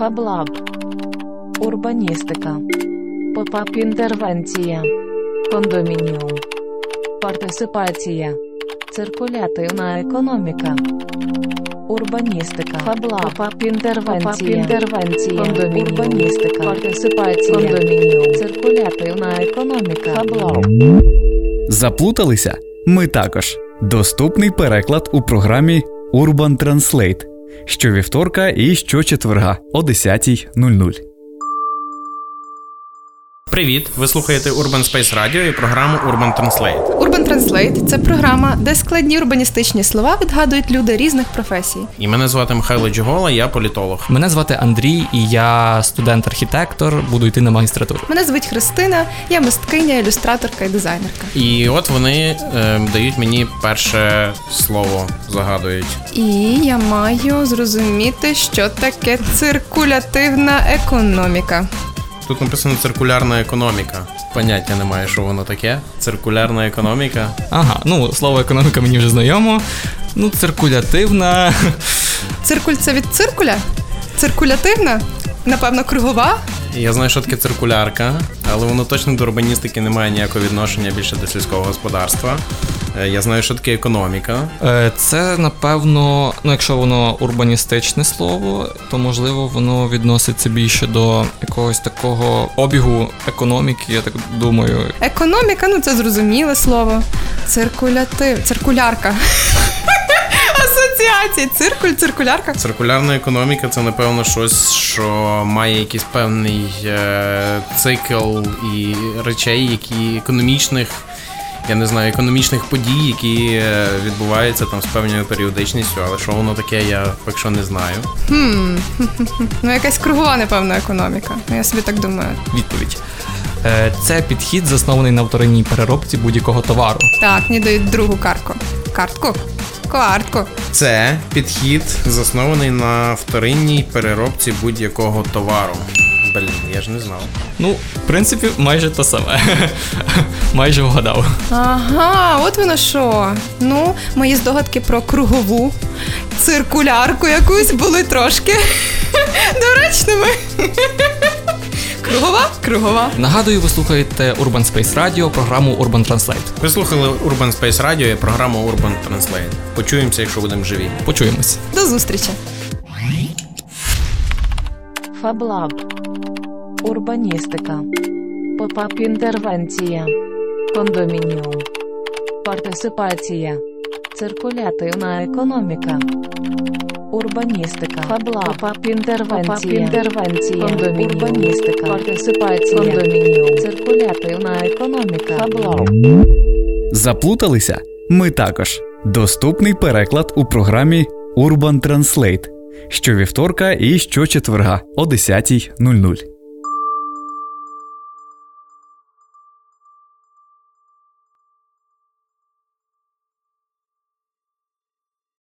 Фаблаб. Урбаністика. Pop-up інтервенція. Кондомініум. Партисипація. Циркулятивна економіка. Урбаністика. Фаблаб. Pop-up інтервенція. інтервенція. Кондомініум. Урбаністика. Партисипація. Кондомініум. Циркулятивна економіка. Фаблаб. Заплуталися? Ми також. Доступний переклад у програмі Urban Translate щовівторка і щочетверга о 10.00. Привіт! Ви слухаєте Urban Space Radio і програму Urban Translate. Urban Translate – це програма, де складні урбаністичні слова відгадують люди різних професій. І мене звати Михайло Джигола, я політолог. Мене звати Андрій, і я студент-архітектор, буду йти на магістратуру. Мене звуть Христина, я мисткиня, ілюстраторка і дизайнерка. І от вони е, дають мені перше слово, загадують. І я маю зрозуміти, що таке циркулятивна економіка. Тут написано циркулярна економіка. Поняття немає, що воно таке. Циркулярна економіка. Ага, ну слово економіка мені вже знайомо. Ну, циркулятивна. Циркуль це від циркуля? Циркулятивна? Напевно, кругова? Я знаю, що таке циркулярка, але воно точно до урбаністики не має ніякого відношення більше до сільського господарства. Е, Я знаю, що таке економіка. Е, Це, напевно, ну, якщо воно урбаністичне слово, то можливо воно відноситься більше до якогось такого обігу економіки, я так думаю. Економіка, ну це зрозуміле слово. Циркулятив. Циркулярка. Асоціації. Циркуль, циркулярка. Циркулярна економіка це напевно щось, що має якийсь певний е, цикл і речей, які економічних, я не знаю, економічних подій, які е, відбуваються там з певною періодичністю, але що воно таке, я поки що не знаю. Ну, якась кругова, напевно, економіка. Ну, я собі так думаю. Відповідь. Е, Це підхід, заснований на вторинній переробці будь-якого товару. Так, мені дають другу картку. Картку? Картку. Це підхід, заснований на вторинній переробці будь-якого товару. Блін, я ж не знав. Ну, в принципі, майже те саме. майже вгадав. Ага, от воно що. Ну, мої здогадки про кругову циркулярку якусь були трошки доречними. Кругова? Кругова. Нагадую, ви слухаєте Urban Space Radio, програму Urban Translate. Ви слухали Urban Space Radio і програму Urban Translate. Почуємося, якщо будемо живі. Почуємось. До зустрічі. Фаблаб. Урбаністика. Pop-up інтервенція. Кондомініум. Партисипація. Циркулятивна економіка. Урбаністика. Фаблаб. Pop-up інтервенція. Інтервенція. Кондомініум. Урбаністика. Партисипація. Кондомініум. Циркулятивна економіка. Фаблаб. Заплуталися? Ми також. Доступний переклад у програмі Urban Translate щовівторка і щочетверга о 10.00.